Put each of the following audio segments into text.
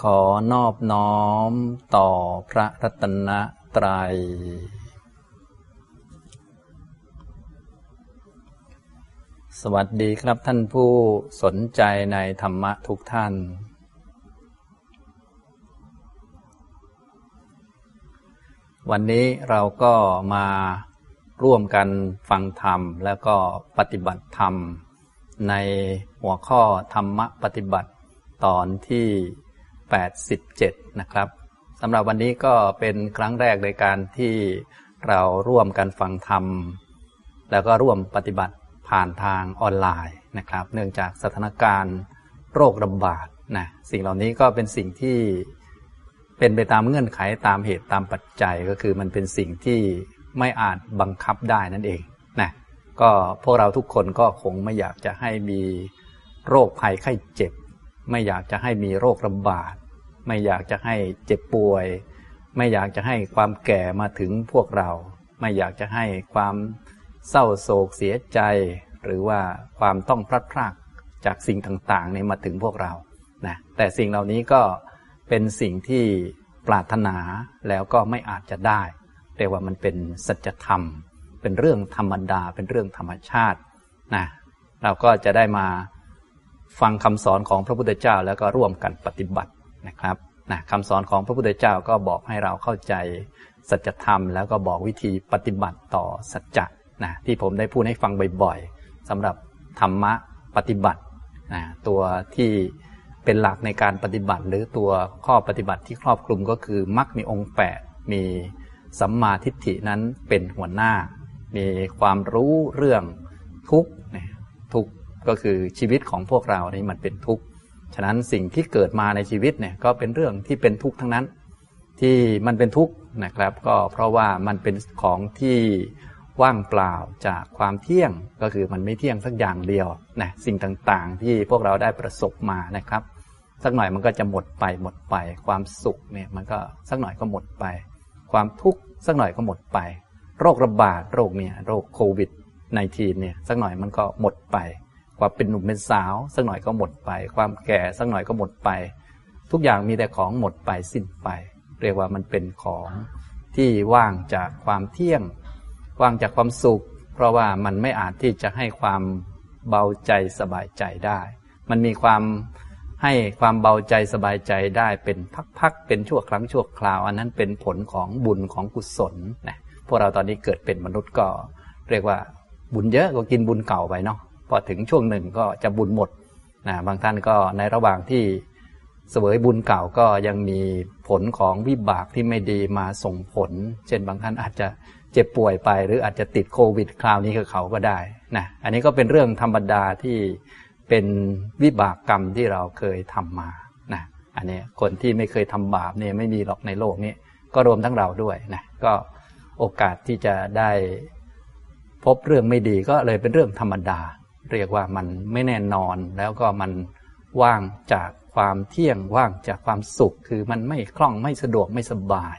ขอนอบน้อมต่อพระรัตนตรัย สวัสดีครับท่านผู้สนใจในธรรมะทุกท่าน วันนี้เราก็มาร่วมกันฟังธรรมแล้วก็ปฏิบัติธรรม ในหัวข้อธรรมะปฏิบัติตอนที่ 87 นะครับสำหรับวันนี้ก็เป็นครั้งแรกในการที่เราร่วมกันฟังธรรม แล้วก็ร่วมปฏิบัติผ่านทางออนไลน์นะครับ เนื่องจากสถานการณ์โรคระบาดนะสิ่งเหล่านี้ก็เป็นสิ่งที่เป็นไปตามเงื่อนไขตามเหตุตามปัจจัยก็คือมันเป็นสิ่งที่ไม่อาจบังคับได้นั่นเองนะก็พวกเราทุกคนก็คงไม่อยากจะให้มีโรคภัยไข้เจ็บ ไม่อยากจะให้มีโรคระบาด ไม่อยากจะให้เจ็บป่วย ไม่อยากจะให้ความแก่มาถึงพวกเรา ไม่อยากจะให้ความเศร้าโศกเสียใจ หรือว่าความต้องพลัดพรากจากสิ่งต่างๆนี่มาถึงพวกเรานะแต่สิ่งเหล่านี้ก็เป็นสิ่งที่ปรารถนาแล้วก็ไม่อาจจะได้เรียกว่ามันเป็นสัจธรรม เป็นเรื่องธรรมดา เป็นเรื่องธรรมชาตินะเราก็จะได้มา ฟังคำสอนของพระพุทธเจ้าแล้วก็ร่วมกันปฏิบัตินะครับนะคำสอนของพระพุทธเจ้าก็บอกให้เราเข้าใจสัจธรรม แล้วก็บอกวิธีปฏิบัติต่อสัจจะนะที่ผมได้พูดให้ฟังบ่อยๆสำหรับธรรมะปฏิบัตินะตัวที่เป็นหลักในการปฏิบัติ หรือตัวข้อปฏิบัติที่ครอบคลุมก็คือมรรคมีองค์ 8 มีสัมมาทิฏฐินั้นเป็นหัวหน้า มีความรู้เรื่องทุกทุ ก็คือชีวิตของพวกเรานี่มันเป็นทุกข์ ฉะนั้นสิ่งที่เกิดมาในชีวิตเนี่ยก็เป็นเรื่องที่เป็นทุกข์ทั้งนั้น ที่มันเป็นทุกข์นะครับ ก็เพราะว่ามันเป็นของที่ว่างเปล่าจากความเที่ยงก็คือมันไม่เที่ยงสักอย่างเดียวนะสิ่งต่างๆ ที่พวกเราได้ประสบมานะครับ สักหน่อยมันก็จะหมดไปหมดไป ความสุขเนี่ยมันก็สักหน่อยก็หมดไป ความทุกข์สักหน่อยก็หมดไป โรคระบาดโรคเนี่ยโรคโควิด -19 เนี่ยสักหน่อยมันก็หมดไป ความเป็นหนุ่มเป็นสาว สักหน่อยก็หมดไป ความแก่สักหน่อยก็หมดไป ทุกอย่างมีแต่ของหมดไปสิ้นไป เรียกว่ามันเป็นของที่ว่างจากความเที่ยง ว่างจากความสุข เพราะว่ามันไม่อาจที่จะให้ความเบาใจสบายใจได้ มันมีความให้ความเบาใจสบายใจได้เป็นพักๆเป็นชั่วครั้งชั่วคราว อันนั้นเป็นผลของบุญของกุศลนะพวกเราตอนนี้เกิดเป็นมนุษย์ก็ เรียกว่าบุญเยอะก็กินบุญเก่าไปเนาะ พอถึงช่วงหนึ่งก็จะบุญหมดนะบางท่านก็ในระหว่างที่เสวยบุญเก่าก็ยังมีผลของวิบากที่ไม่ดีมาส่งผล เช่นบางท่านอาจจะเจ็บป่วยไป หรืออาจจะติดโควิด คราวนี้กับเขาก็ได้นะอันนี้ก็เป็นเรื่องธรรมดาที่เป็นวิบากกรรมที่เราเคยทำมานะอันนี้คนที่ไม่เคยทำบาปเนี่ยไม่มีหรอกในโลกนี้ก็รวมทั้งเราด้วยนะก็โอกาสที่จะได้พบเรื่องไม่ดีก็เลยเป็นเรื่องธรรมดา เรียกว่ามันไม่แน่นอนแล้วก็มันว่างจากความเที่ยงว่างจากความสุข คือมันไม่คล่องไม่สะดวกไม่สบาย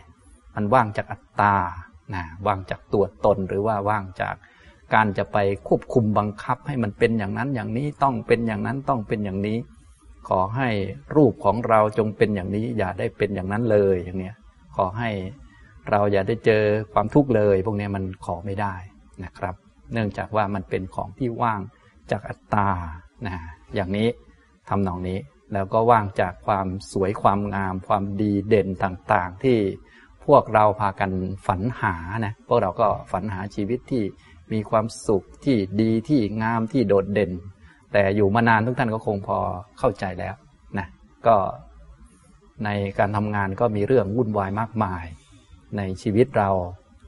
มันว่างจากอัตตานะว่างจากตัวตนหรือว่าว่างจากการจะไปควบคุมบังคับให้มันเป็นอย่างนั้นอย่างนี้ต้องเป็นอย่างนั้นต้องเป็นอย่างนี้ ขอให้รูปของเราจงเป็นอย่างนี้ อย่าได้เป็นอย่างนั้นเลยอย่างเนี้ยขอให้เราอย่าได้เจอความทุกข์เลย พวกนี้มันขอไม่ได้นะครับ เนื่องจากว่ามันเป็นของที่ว่าง จากอัตตานะอย่างนี้ทำนองนี้ แล้วก็ว่างจากความสวยความงาม ความดีเด่นต่างๆ ที่พวกเราพากันฝันหานะพวกเราก็ฝันหาชีวิตที่มีความสุขที่ดีที่งามที่โดดเด่น แต่อยู่มานานทุกท่านก็คงพอเข้าใจแล้วนะก็ในการทำงานก็มีเรื่องวุ่นวายมากมาย ในชีวิตเรา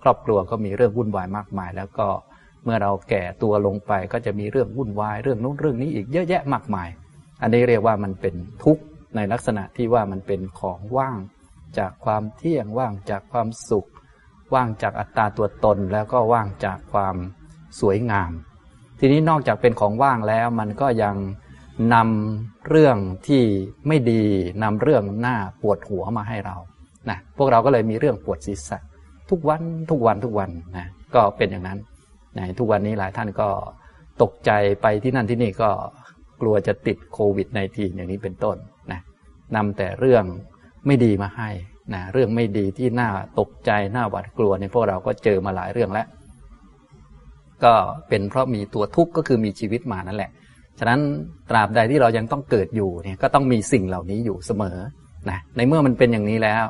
ครอบครัวก็มีเรื่องวุ่นวายมากมาย แล้วก็ เมื่อเราแก่ตัวลงไปก็จะมีเรื่องวุ่นวายเรื่องนู้นเรื่องนี้อีกเยอะแยะมากมาย อันนี้เรียกว่ามันเป็นทุกข์ในลักษณะที่ว่ามันเป็นของว่าง จากความเที่ยงว่างจากความสุข ว่างจากอัตตาตัวตนแล้วก็ว่างจากความสวยงาม ทีนี้นอกจากเป็นของว่างแล้วมันก็ยังนำเรื่องที่ไม่ดีนำเรื่องหน้าปวดหัวมาให้เรานะพวกเราก็เลยมีเรื่องปวดศีรษะ ทุกวันทุกวันทุกวันนะก็เป็นอย่างนั้น นะทุกวันนี้หลายท่านก็ตกใจไปที่นั่นที่นี่ก็กลัวจะติดโควิด -19 อย่างนี้เป็นต้นนะนำแต่เรื่องไม่ดีมาให้นะเรื่องไม่ดีที่น่าตกใจน่าหวาดกลัวเนี่ยพวกเราก็เจอมาหลายเรื่องแล้ว ก็เป็นเพราะมีตัวทุกข์ก็คือมีชีวิตมานั่นแหละ ฉะนั้นตราบใดที่เรายังต้องเกิดอยู่เนี่ยก็ต้องมีสิ่งเหล่านี้อยู่เสมอนะในเมื่อมันเป็นอย่างนี้แล้ว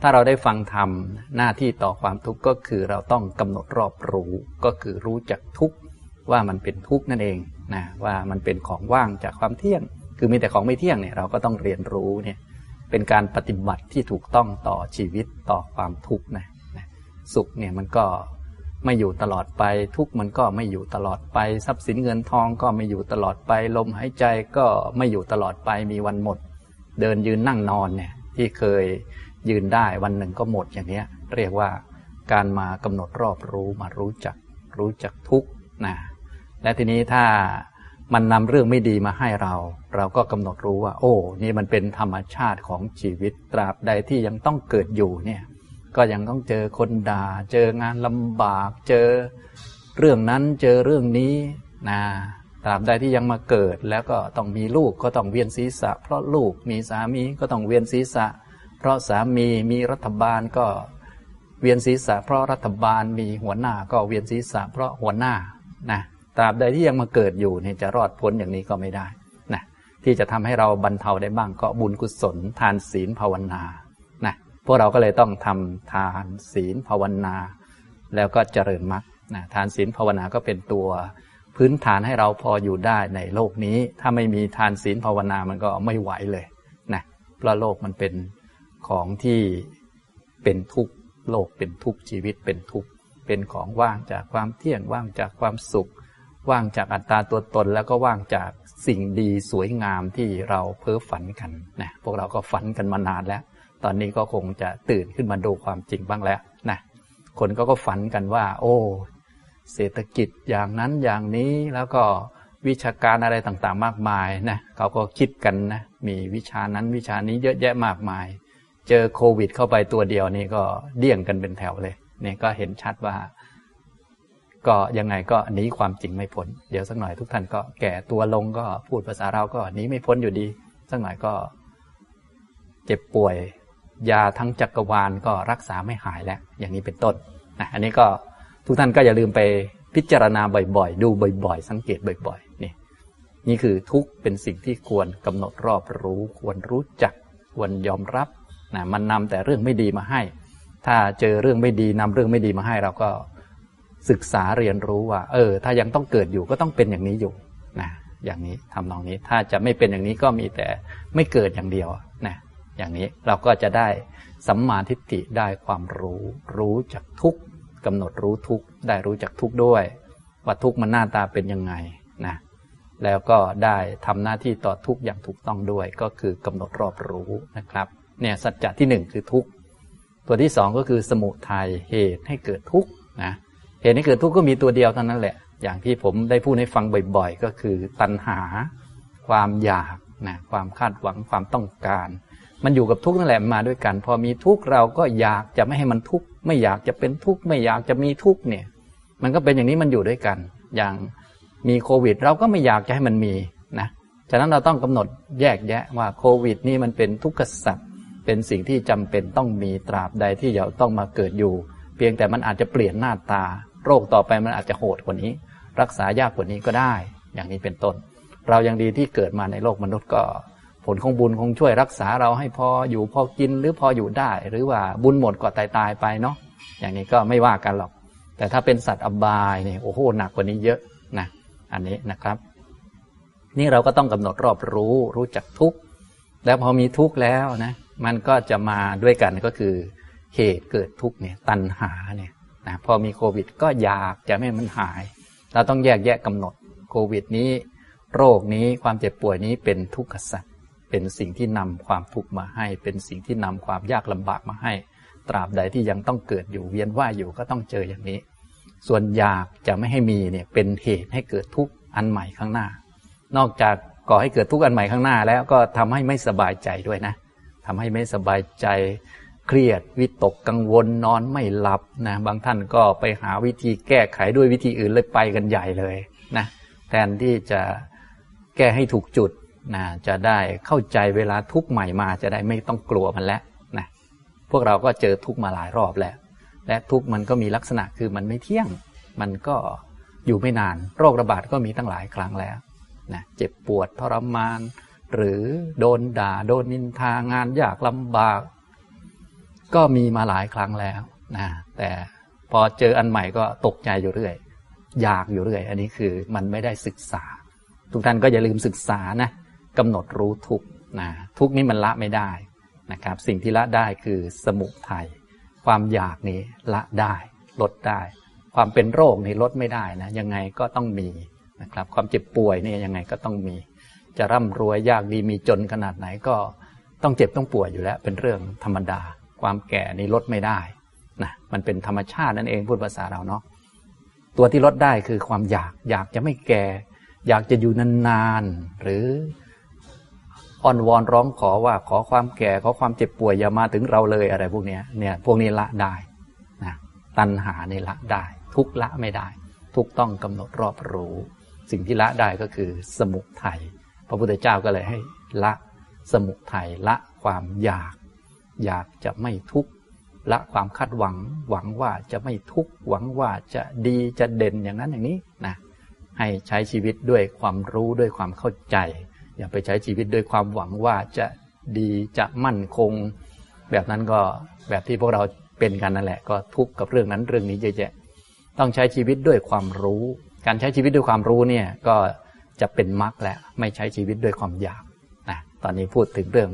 ถ้าเราได้ฟังธรรมหน้าที่ต่อความทุกข์ก็คือเราต้องกำหนดรอบรู้ก็คือรู้จักทุกข์ว่ามันเป็นทุกข์นั่นเองนะว่ามันเป็นของว่างจากความเที่ยง คือมีแต่ของไม่เที่ยงเนี่ยเราก็ต้องเรียนรู้เนี่ยเป็นการปฏิบัติที่ถูกต้องต่อชีวิตต่อความทุกข์นะสุขเนี่ยมันก็ไม่อยู่ตลอดไปทุกมันก็ไม่อยู่ตลอดไป ทรัพย์สินเงินทองก็ไม่อยู่ตลอดไป ลมหายใจก็ไม่อยู่ตลอดไปมีวันหมด เดินยืนนั่งนอนเนี่ยที่เคย ยืนได้วันหนึ่งก็หมดอย่างนี้เรียกว่าการมากำหนดรอบรู้มารู้จักรู้จักทุกนะและทีนี้ถ้ามันนำเรื่องไม่ดีมาให้เรา เราก็กำหนดรู้ว่า โอ้นี่มันเป็นธรรมชาติของชีวิตตราบใดที่ยังต้องเกิดอยู่เนี่ยก็ยังต้องเจอคนด่า เจองานลำบาก เจอเรื่องนั้นเจอเรื่องนี้นะตราบใดที่ยังมาเกิดแล้วก็ต้องมีลูกก็ต้องเวียนศีรษะ เพราะลูกมีสามีก็ต้องเวียนศีรษะ ราะสามีมีรัฐบาลก็เวียนศีรษะ เพราะรัฐบาลมีหัวหน้าก็เวียนศีรษะ เพราะหัวหน้านะตราบใดที่ยังมาเกิดอยู่เนี่ยจะรอดพ้นอย่างนี้ก็ไม่ได้นะที่จะทำให้เราบรรเทาได้บ้างก็บุญกุศล ทานศีลภาวนานะพวกเราก็เลยต้องทำทานศีลภาวนา แล้วก็เจริญมรรคนะทานศีลภาวนาก็เป็นตัวพื้นฐานให้เราพออยู่ได้ในโลกนี้ ถ้าไม่มีทานศีลภาวนามันก็ไม่ไหวเลยนะเพราะโลกมันเป็น ของที่เป็นทุกโลกเป็นทุกชีวิตเป็นทุกเป็นของว่างจากความเที่ยงว่างจากความสุข ว่างจากอัตตาตัวตน แล้วก็ว่างจากสิ่งดีสวยงามที่เราเพ้อฝันกันนะพวกเราก็ฝันกันมานานแล้ว ตอนนี้ก็คงจะตื่นขึ้นมาดูความจริงบ้างแล้วนะคนก็ก็ฝันกันว่า โอ้ เศรษฐกิจอย่างนั้นอย่างนี้แล้วก็วิชาการอะไรต่างๆ มากมายนะเขาก็คิดกันนะมีวิชานั้นวิชานี้เยอะแยะมากมาย เจอโควิด เข้าไปตัวเดียวนี่ก็เดี่ยงกันเป็นแถวเลยนี่ก็เห็นชัดว่า ก็ยังไงก็หนีความจริงไม่พ้นเดี๋ยวสักหน่อยทุกท่านก็แก่ตัวลงก็พูดภาษาเราก็หนีไม่พ้นอยู่ดี สักหน่อยก็ เจ็บป่วย ยาทั้งจักรวาลก็รักษาไม่หายแล้ว อย่างนี้เป็นต้นนะอันนี้ก็ทุกท่านก็อย่าลืมไปพิจารณาบ่อยๆ ดูบ่อยๆ สังเกตบ่อยๆนี่นี่คือทุกเป็นสิ่งที่ควรกำหนดรอบรู้ ควรรู้จัก ควรยอมรับ นะมันนำแต่เรื่องไม่ดีมาให้ ถ้าเจอเรื่องไม่ดีนำเรื่องไม่ดีมาให้เราก็ศึกษาเรียนรู้ว่า เออ ถ้ายังต้องเกิดอยู่ก็ต้องเป็นอย่างนี้อยู่นะอย่างนี้ทำนองนี้ถ้าจะไม่เป็นอย่างนี้ก็มีแต่ไม่เกิดอย่างเดียวนะอย่างนี้เราก็จะได้สัมมาทิฏฐิได้ความรู้ รู้จักทุกกำหนดรู้ทุกได้รู้จักทุกด้วย ว่าทุกมันหน้าตาเป็นยังไงนะแล้วก็ได้ทำหน้าที่ต่อทุกอย่างถูกต้องด้วย ก็คือกำหนดรอบรู้นะครับ เนี่ยสัจจะที่หนึ่งคือทุกข์ตัวที่สองก็คือสมุทัยเหตุให้เกิดทุกข์นะเหตุให้เกิดทุกข์ก็มีตัวเดียวเท่านั้นแหละ อย่างที่ผมได้พูดให้ฟังบ่อยๆ ก็คือตัณหา ความอยากนะความคาดหวังความต้องการ มันอยู่กับทุกข์นั่นแหละมาด้วยกัน พอมีทุกข์เราก็อยากจะไม่ให้มันทุกข์ไม่อยากจะเป็นทุกข์ไม่อยากจะมีทุกข์เนี่ย มันก็เป็นอย่างนี้มันอยู่ด้วยกัน อย่างมีโควิด เราก็ไม่อยากจะให้มันมีนะฉะนั้นเราต้องกำหนดแยกแยะว่าโควิด นี่มันเป็นทุกข์สัตว เป็นสิ่งที่จำเป็นต้องมีตราบใดที่เราต้องมาเกิดอยู่ เพียงแต่มันอาจจะเปลี่ยนหน้าตา โรคต่อไปมันอาจจะโหดกว่านี้ รักษายากกว่านี้ก็ได้ อย่างนี้เป็นต้น เรายังดีที่เกิดมาในโลกมนุษย์ก็ ผลของบุญคงช่วยรักษาเราให้พออยู่พอกินหรือพออยู่ได้ หรือว่าบุญหมดก็ตายตายไปเนาะอย่างนี้ก็ไม่ว่ากันหรอก แต่ถ้าเป็นสัตว์อบายเนี่ยโอ้โหหนักกว่านี้เยอะนะอันนี้นะครับ นี่เราก็ต้องกำหนดรอบรู้รู้จักทุกข์แล้วพอมีทุกข์แล้วนะ มันก็จะมาด้วยกันก็คือเหตุเกิดทุกข์เนี่ยตัณหาเนี่ยนะพอมีโควิดก็อยากจะไม่มันหาย เราต้องแยกแยะกำหนดโควิดนี้ โรคนี้ความเจ็บป่วยนี้เป็นทุกขสัตว์เป็นสิ่งที่นำความทุกข์มาให้ เป็นสิ่งที่นำความยากลำบากมาให้ ตราบใดที่ยังต้องเกิดอยู่เวียนว่ายอยู่ก็ต้องเจออย่างนี้ ส่วนอยากจะไม่ให้มีเนี่ยเป็นเหตุให้เกิดทุกข์อันใหม่ข้างหน้า นอกจากก่อให้เกิดทุกข์อันใหม่ข้างหน้าแล้วก็ทำให้ไม่สบายใจด้วยนะ ทำให้ไม่สบายใจเครียดวิตกกังวลนอนไม่หลับนะบางท่านก็ไปหาวิธีแก้ไขด้วยวิธีอื่นเลยไปกันใหญ่เลยนะแทนที่จะแก้ให้ถูกจุดนะจะได้เข้าใจเวลาทุกข์ใหม่มาจะได้ไม่ต้องกลัวมันแล้วนะพวกเราก็เจอทุกข์มาหลายรอบแล้ว และทุกข์มันก็มีลักษณะคือมันไม่เที่ยง มันก็อยู่ไม่นาน โรคระบาดก็มีตั้งหลายครั้งแล้วนะเจ็บปวดทรมาน หรือโดนด่า โดนนินทางานยากลำบาก ก็มีมาหลายครั้งแล้วนะแต่พอเจออันใหม่ก็ตกใจอยู่เรื่อย อยากอยู่เรื่อย อันนี้คือมันไม่ได้ศึกษา ทุกท่านก็อย่าลืมศึกษานะกำหนดรู้ทุกนะทุกนี้มันละไม่ได้นะครับ สิ่งที่ละได้คือสมุทัยความอยากนี้ละได้ ลดได้ ความเป็นโรคนี่ลดไม่ได้นะยังไงก็ต้องมีนะครับ ความเจ็บป่วยนี่ยังไงก็ต้องมี จะร่ำรวยยากดีมีจนขนาดไหนก็ต้องเจ็บต้องป่วยอยู่แล้ว เป็นเรื่องธรรมดา ความแก่นี่ลดไม่ได้นะมันเป็นธรรมชาตินั่นเองพูดภาษาเราเนาะตัวที่ลดได้คือความอยากอยากจะไม่แก่ อยากจะอยู่นานๆหรืออ้อนวอนร้องขอว่าขอความแก่ขอความเจ็บป่วยอย่ามาถึงเราเลยอะไรพวกนี้เนี่ยพวกนี้ละได้นะตัณหาในละได้ ทุกละไม่ได้ ทุกต้องกำหนดรอบรู้ สิ่งที่ละได้ก็คือสมุทัย พระพุทธเจ้าก็เลยให้ละสมุทัยละความอยาก อยากจะไม่ทุกข์ละความคาดหวัง หวังว่าจะไม่ทุกข์หวังว่าจะดีจะเด่นอย่างนั้นอย่างนี้นะให้ใช้ชีวิตด้วยความรู้ด้วยความเข้าใจ อย่าไปใช้ชีวิตด้วยความหวังว่าจะดีจะมั่นคง แบบนั้นก็แบบที่พวกเราเป็นกันนั่นแหละก็ทุกข์กับเรื่องนั้นเรื่องนี้เยอะแยะต้องใช้ชีวิตด้วยความรู้ การใช้ชีวิตด้วยความรู้เนี่ยก็ จะเป็นมรรคแหละไม่ใช้ชีวิตด้วยความอยากนะตอนนี้พูดถึงเรื่อง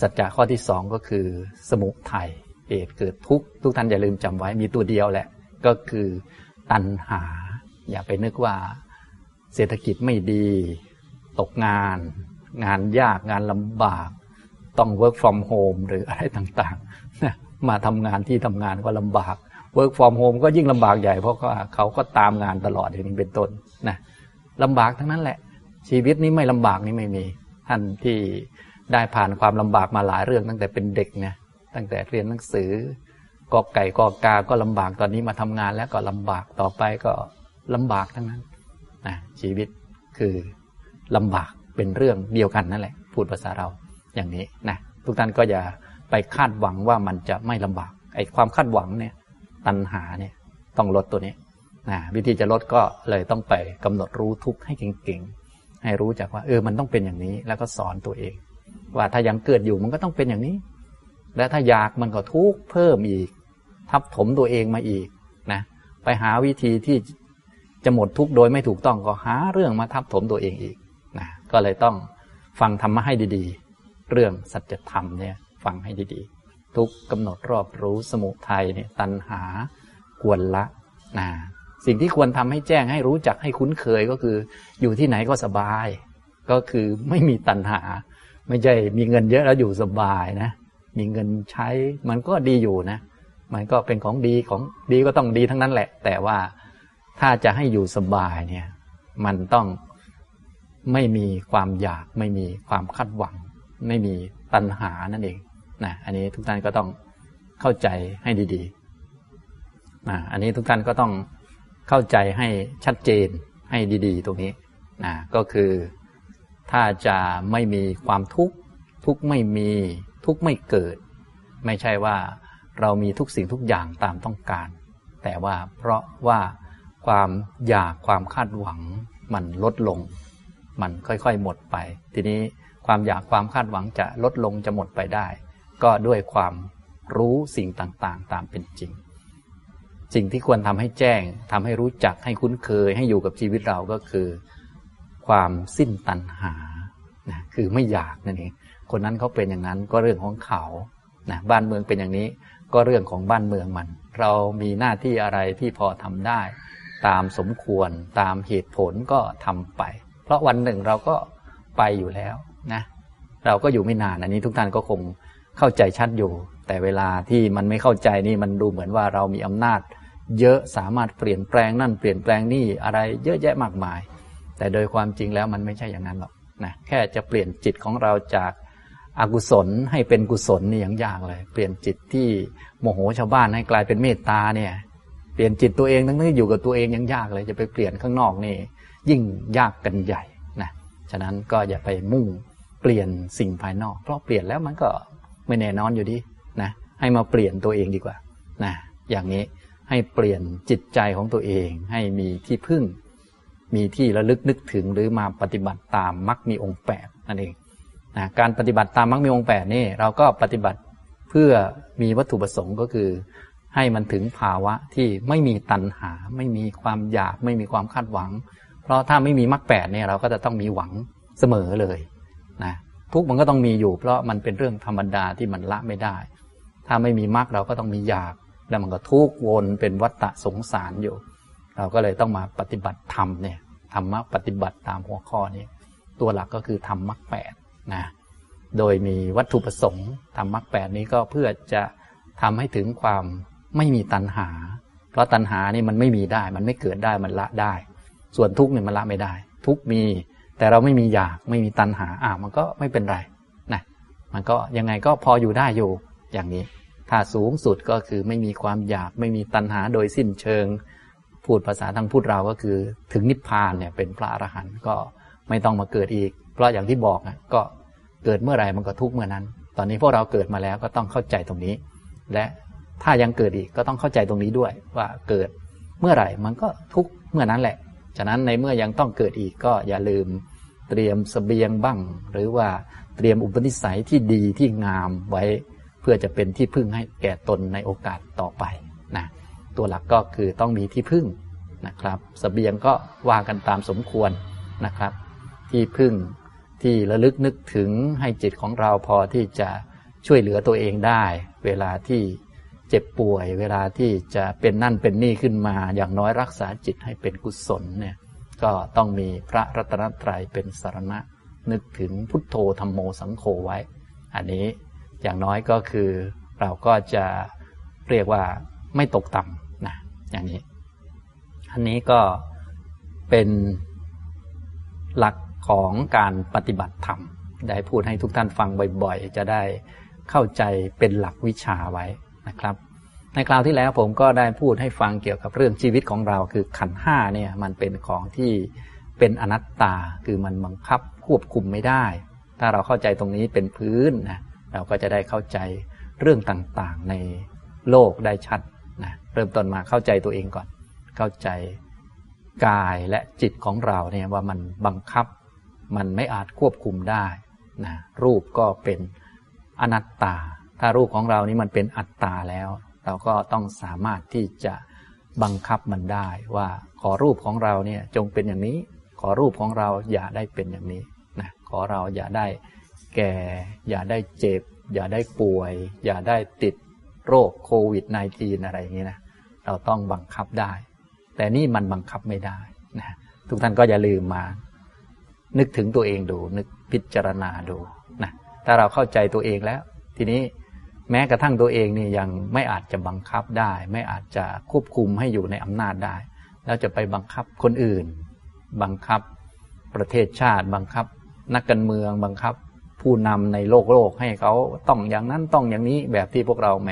สัจจะข้อที่สองก็คือ สมุทัยเหตุเกิดทุกข์ทุกท่านอย่าลืมจำไว้มีตัวเดียวแหละ ก็คือตัณหา อย่าไปนึกว่า เศรษฐกิจไม่ดี ตกงาน งานยากงานลำบาก ต้อง work from home หรืออะไรต่างๆมาทำงานที่ทำงานก็ลำบาก work from home ก็ยิ่งลำบากใหญ่เพราะเขาก็ตามงานตลอดอย่างนี้เป็นต้นนะ ลำบากทั้งนั้นแหละ ชีวิตนี้ไม่ลำบากนี่ไม่มี ท่านที่ได้ผ่านความลำบากมาหลายเรื่องตั้งแต่เป็นเด็กเนี่ยตั้งแต่เรียนหนังสือกอไก่กอกาก็ลำบากตอนนี้มาทำงานแล้วก็ลำบากต่อไปก็ลำบากทั้งนั้นนะชีวิตคือลำบากเป็นเรื่องเดียวกันนั่นแหละ พูดภาษาเราอย่างนี้นะทุกท่านก็อย่าไปคาดหวังว่ามันจะไม่ลำบากไอ้ความคาดหวังเนี่ยตัณหาเนี่ยต้องลดตัวนี้ นะวิธีจะลดก็เลยต้องไปกำหนดรู้ทุกข์ให้เก่งๆ ให้รู้จักว่า เออมันต้องเป็นอย่างนี้ แล้วก็สอนตัวเอง ว่าถ้ายังเกิดอยู่มันก็ต้องเป็นอย่างนี้ และถ้าอยากมันก็ทุกข์เพิ่มอีก ทับถมตัวเองมาอีกนะไปหาวิธีที่จะหมดทุกข์โดยไม่ถูกต้องก็หาเรื่องมาทับถมตัวเองอีกนะก็เลยต้องฟังธรรมะให้ดีๆ เรื่องสัจธรรมเนี่ยฟังให้ดีๆ ทุกกำหนดรอบรู้สมุทัยเนี่ยตัณหาควรละนะ สิ่งที่ควรทำให้แจ้งให้รู้จักให้คุ้นเคยก็คือ อยู่ที่ไหนก็สบาย ก็คือไม่มีตัณหา ไม่ใช่มีเงินเยอะแล้วอยู่สบายนะ มีเงินใช้มันก็ดีอยู่นะ มันก็เป็นของดีของดีก็ต้องดีทั้งนั้นแหละ แต่ว่าถ้าจะให้อยู่สบายเนี่ย มันต้องไม่มีความอยาก ไม่มีความคาดหวัง ไม่มีตัณหานั่นเองนะอันนี้ทุกท่านก็ต้องเข้าใจให้ดีๆนะอันนี้ทุกท่านก็ต้อง เข้าใจให้ชัดเจนให้ดีๆ ตรงนี้นะก็คือถ้าจะไม่มีความทุกข์ทุกข์ไม่มีทุกข์ไม่เกิด ไม่ใช่ว่าเรามีทุกสิ่งทุกอย่างตามต้องการ แต่ว่าเพราะว่าความอยากความคาดหวังมันลดลง มันค่อยๆหมดไป ทีนี้ความอยากความคาดหวังจะลดลงจะหมดไปได้ ก็ด้วยความรู้สิ่งต่างๆ ตามเป็นจริง สิ่งที่ควรทำให้แจ้งทำให้รู้จักให้คุ้นเคย ให้อยู่กับชีวิตเราก็คือ ความสิ้นตัณหานะคือไม่อยากนั่นเองคนนั้นเขาเป็นอย่างนั้นก็เรื่องของเขานะบ้านเมืองเป็นอย่างนี้ก็เรื่องของบ้านเมืองมัน เรามีหน้าที่อะไรที่พอทำได้ ตามสมควรตามเหตุผลก็ทำไป เพราะวันหนึ่งเราก็ไปอยู่แล้วนะเราก็อยู่ไม่นานอันนี้ทุกท่านก็คง เข้าใจชัดอยู่ แต่เวลาที่มันไม่เข้าใจนี่มันดูเหมือนว่าเรามีอำนาจ เยอะสามารถเปลี่ยนแปลงนั่นเปลี่ยนแปลงนี่อะไรเยอะแยะมากมาย แต่โดยความจริงแล้วมันไม่ใช่อย่างนั้นหรอกนะแค่จะเปลี่ยนจิตของเราจากอกุศลให้เป็นกุศลนี่ยังยากเลย เปลี่ยนจิตที่โมโหชาวบ้านให้กลายเป็นเมตตาเนี่ยเปลี่ยนจิตตัวเองทั้งที่อยู่กับตัวเองยังยากเลยจะไปเปลี่ยนข้างนอกนี่ ยิ่งยากกันใหญ่นะฉฉะนั้นก็อย่าไปมุ่งเปลี่ยนสิ่งภายนอก เพราะเปลี่ยนแล้วมันก็ ไม่แน่นอนอยู่ดีนะให้มาเปลี่ยนตัวเองดีกว่านะอย่างนี้ให้เปลี่ยนจิตใจของตัวเอง ให้มีที่พึ่ง มีที่ระลึกนึกถึงหรือมาปฏิบัติตามมรรคมีองค์แปดนั่นเองนะการปฏิบัติตามมรรคมีองค์แปดนี่เราก็ปฏิบัติเพื่อมีวัตถุประสงค์ก็คือ ให้มันถึงภาวะที่ไม่มีตัณหา ไม่มีความอยากไม่มีความคาดหวัง เพราะถ้าไม่มีมรรคแปดเนี่ยเราก็จะต้องมีหวังเสมอเลยนะ ทุกมันก็ต้องมีอยู่ เพราะมันเป็นเรื่องธรรมดาที่มันละไม่ได้ ถ้าไม่มีมรรคเราก็ต้องมีอยาก แล้วมันก็ทุกวนเป็นวัฏฏะสงสารอยู่ เราก็เลยต้องมาปฏิบัติธรรมเนี่ยธรรมะปฏิบัติตามหัวข้อนี้ตัวหลักก็คือธรรมมรรคแปดนะโดยมีวัตถุประสงค์ธรรมมรรคแปดนี้ก็เพื่อจะทำให้ถึงความไม่มีตัณหา เพราะตัณหานี่มันไม่มีได้ มันไม่เกิดได้มันละได้ ส่วนทุกข์เนี่ยมันละไม่ได้ ทุกมี แต่เราไม่มีอยากไม่มีตัณหาอ่ามันก็ไม่เป็นไรนะมันก็ยังไงก็พออยู่ได้อยู่อย่างนี้ ถ้าสูงสุดก็คือไม่มีความอยากไม่มีตัณหาโดยสิ้นเชิง พูดภาษาทางพูดเราก็คือถึงนิพพานเนี่ยเป็นพระอรหันต์ก็ไม่ต้องมาเกิดอีก เพราะอย่างที่บอกนะก็เกิดเมื่อไหร่มันก็ทุกเมื่อนั้น ตอนนี้พวกเราเกิดมาแล้วก็ต้องเข้าใจตรงนี้ และถ้ายังเกิดอีกก็ต้องเข้าใจตรงนี้ด้วยว่าเกิดเมื่อไหร่มันก็ทุกเมื่อนั้นแหละ ฉะนั้นในเมื่อยังต้องเกิดอีกก็อย่าลืมเตรียมสเสบียงบ้าง หรือว่าเตรียมอุปนิสัยที่ดีที่งามไว้ เพื่อจะเป็นที่พึ่งให้แก่ตนในโอกาสต่อไปนะตัวหลักก็คือต้องมีที่พึ่งนะครับสเสบียงก็ว่ากันตามสมควรนะครับ ที่พึ่งที่ระลึกนึกถึงให้จิตของเราพอที่จะช่วยเหลือตัวเองได้ เวลาที่ เจ็บป่วย เวลาที่จะเป็นนั่นเป็นนี่ขึ้นมา อย่างน้อยรักษาจิตให้เป็นกุศลเนี่ยก็ต้องมีพระรัตนตรัยเป็นสารณะ นึกถึงพุทโธธรรมโมสังโฆไว้ อันนี้อย่างน้อยก็คือเราก็จะเรียกว่าไม่ตกต่ำนะอย่างนี้ อันนี้ก็เป็นหลักของการปฏิบัติธรรม ได้พูดให้ทุกท่านฟังบ่อยๆ จะได้เข้าใจเป็นหลักวิชาไว้ นะครับในคราวที่แล้วผมก็ได้พูดให้ฟังเกี่ยวกับเรื่องชีวิตของเราคือขันห้าเนี่ยมันเป็นของที่เป็นอนัตตาคือมันบังคับควบคุมไม่ได้ ถ้าเราเข้าใจตรงนี้เป็นพื้นนะเราก็จะได้เข้าใจเรื่องต่างๆในโลกได้ชัดนะเริ่มต้นมาเข้าใจตัวเองก่อน เข้าใจกายและจิตของเราเนี่ยว่ามันบังคับ มันไม่อาจควบคุมได้นะรูปก็เป็นอนัตตา ถ้ารูปของเรานี้มันเป็นอัตตาแล้ว เราก็ต้องสามารถที่จะบังคับมันได้ว่าขอรูปของเราเนี่ยจงเป็นอย่างนี้ ขอรูปของเราอย่าได้เป็นอย่างนี้นะขอเราอย่าได้แก่ อย่าได้เจ็บ อย่าได้ป่วย อย่าได้ติดโรคโควิด -19 อะไรอย่างนี้นะเราต้องบังคับได้ แต่นี่มันบังคับไม่ได้นะทุกท่านก็อย่าลืมมา นึกถึงตัวเองดู นึกพิจารณาดูนะถ้าเราเข้าใจตัวเองแล้ว ทีนี้ แม้กระทั่งตัวเองนี่ยังไม่อาจจะบังคับได้ ไม่อาจจะควบคุมให้อยู่ในอำนาจได้ แล้วจะไปบังคับคนอื่น บังคับประเทศชาติ บังคับ นักการเมืองบังคับ ผู้นำในโลกโลกให้เขาต้องอย่างนั้นต้องอย่างนี้แบบที่พวกเราแหม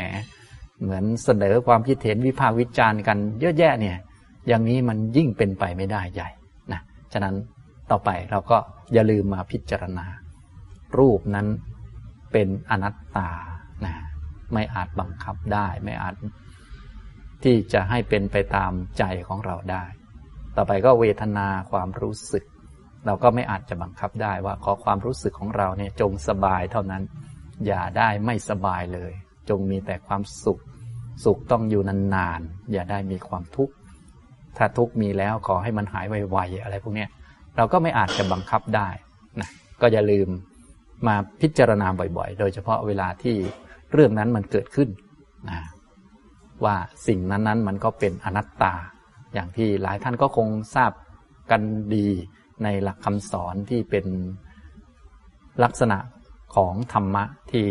เหมือนเสนอความคิดเห็นวิพากษ์วิจารณ์กันเยอะแยะเนี่ย อย่างนี้มันยิ่งเป็นไปไม่ได้ใหญ่นะฉะนั้นต่อไปเราก็อย่าลืมมาพิจารณา รูปนั้นเป็นอนัตตา นะไม่อาจบังคับได้ ไม่อาจที่จะให้เป็นไปตามใจของเราได้ ต่อไปก็เวทนาความรู้สึก เราก็ไม่อาจจะบังคับได้ว่าขอความรู้สึกของเราเนี่ยจงสบายเท่านั้น อย่าได้ไม่สบายเลย จงมีแต่ความสุข สุขต้องอยู่นานๆ อย่าได้มีความทุกข์ ถ้าทุกข์มีแล้วขอให้มันหายไวๆอะไรพวกนี้เราก็ไม่อาจจะบังคับได้นะก็อย่าลืมมาพิจารณาบ่อยๆ โดยเฉพาะเวลาที่ เรื่องนั้นมันเกิดขึ้นนะว่าสิ่งนั้นๆ มันก็เป็นอนัตตา อย่างที่หลายท่านก็คงทราบกันดีในหลักคำสอนที่เป็นลักษณะของธรรมะที่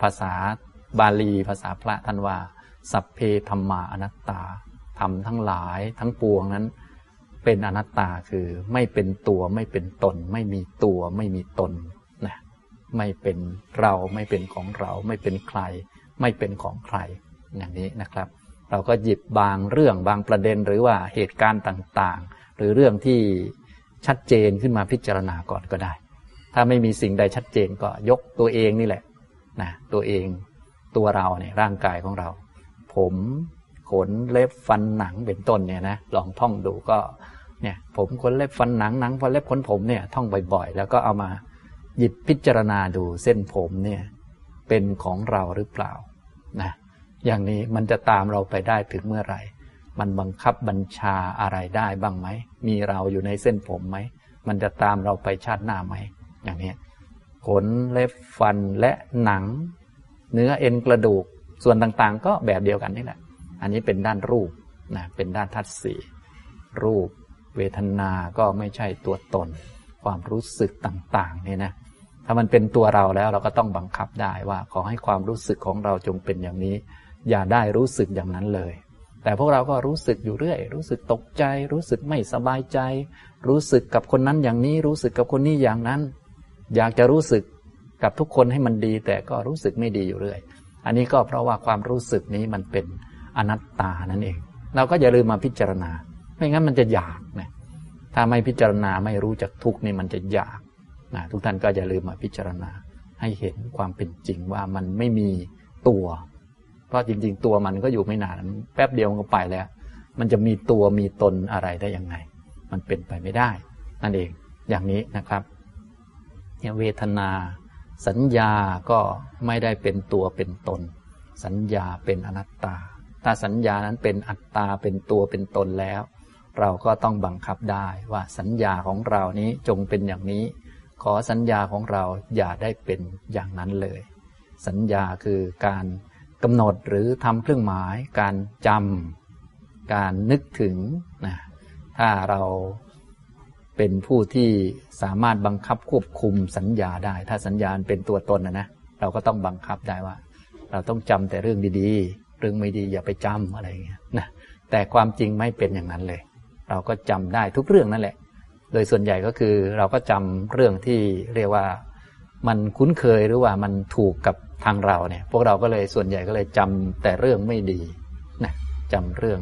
ภาษาบาลี ภาษาพระท่านว่า สัพเพธรรมาอนัตตาธรรมทั้งหลายทั้งปวงนั้น เป็นอนัตตาคือไม่เป็นตัวไม่เป็นตน ไม่มีตัวไม่มีตน ไม่เป็นเราไม่เป็นของเรา ไม่เป็นใคร ไม่เป็นของใครอย่างนี้นะครับ เราก็หยิบบางเรื่องบางประเด็นหรือว่าเหตุการณ์ต่างๆ หรือเรื่องที่ชัดเจนขึ้นมาพิจารณาก่อนก็ได้ ถ้าไม่มีสิ่งใดชัดเจนก็ยกตัวเองนี่แหละนะตัวเองตัวเราเนี่ยร่างกายของเรา ผมขนเล็บฟันหนังเป็นต้นเนี่ยนะลองท่องดูก็เนี่ยผมขนเล็บฟันหนังหนังฟันเล็บขนผมเนี่ยท่องบ่อยๆ แล้วก็เอามา หยิบพิจารณาดูเส้นผมเนี่ยเป็นของเราหรือเปล่านะอย่างนี้มันจะตามเราไปได้ถึงเมื่อไหร่ มันบังคับบัญชาอะไรได้บ้างไหม มีเราอยู่ในเส้นผมไหม มันจะตามเราไปชาติหน้าไหม อย่างนี้ขนเล็บฟันและหนัง เนื้อเอ็นกระดูกส่วนต่างๆ ก็แบบเดียวกันนี่แหละ อันนี้เป็นด้านรูปนะเป็นด้านทัศสีรูป เวทนา ก็ไม่ใช่ตัวตน ความรู้สึกต่างๆเนี่ยนะ ถ้ามันเป็นตัวเราแล้วเราก็ต้องบังคับได้ว่า ขอให้ความรู้สึกของเราจงเป็นอย่างนี้ อย่าได้รู้สึกอย่างนั้นเลย แต่พวกเราก็รู้สึกอยู่เรื่อย รู้สึกตกใจ รู้สึกไม่สบายใจ รู้สึกกับคนนั้นอย่างนี้ รู้สึกกับคนนี้อย่างนั้น อยากจะรู้สึกกับทุกคนให้มันดี แต่ก็รู้สึกไม่ดีอยู่เรื่อย อันนี้ก็เพราะว่าความรู้สึกนี้มันเป็นอนัตตานั่นเอง เราก็อย่าลืมมาพิจารณา ไม่งั้นมันจะอยากนะถ้าไม่พิจารณาไม่รู้จักทุกนี่มันจะอยาก นะทุกท่านก็อย่าลืมมาพิจารณาให้เห็นความเป็นจริงว่ามันไม่มีตัว เพราะจริง ๆ ตัวมันก็อยู่ไม่นานแป๊บเดียวมันก็ไปแล้ว มันจะมีตัวมีตนอะไรได้ยังไง มันเป็นไปไม่ได้ นั่นเองอย่างนี้นะครับเนี่ยเวทนาสัญญาก็ไม่ได้เป็นตัวเป็นตน สัญญาเป็นอนัตตา ถ้าสัญญานั้นเป็นอัตตาเป็นตัวเป็นตนแล้ว เราก็ต้องบังคับได้ว่าสัญญาของเรานี้จงเป็นอย่างนี้ ขอสัญญาของเราอย่าได้เป็นอย่างนั้นเลย สัญญาคือการกำหนดหรือทำเครื่องหมาย การจำการนึกถึงนะถ้าเราเป็นผู้ที่สามารถบังคับควบคุมสัญญาได้ ถ้าสัญญาเป็นตัวตนนะนะเราก็ต้องบังคับได้ว่า เราต้องจำแต่เรื่องดีๆ เรื่องไม่ดีอย่าไปจำอะไรอย่างเงี้ยนะแต่ความจริงไม่เป็นอย่างนั้นเลย เราก็จำได้ทุกเรื่องนั่นแหละ โดยส่วนใหญ่ก็คือเราก็จำเรื่องที่เรียกว่ามันคุ้นเคยหรือว่ามันถูกกับทางเราเนี่ย พวกเราก็เลยส่วนใหญ่ก็เลยจำแต่เรื่องไม่ดีนะจำเรื่อง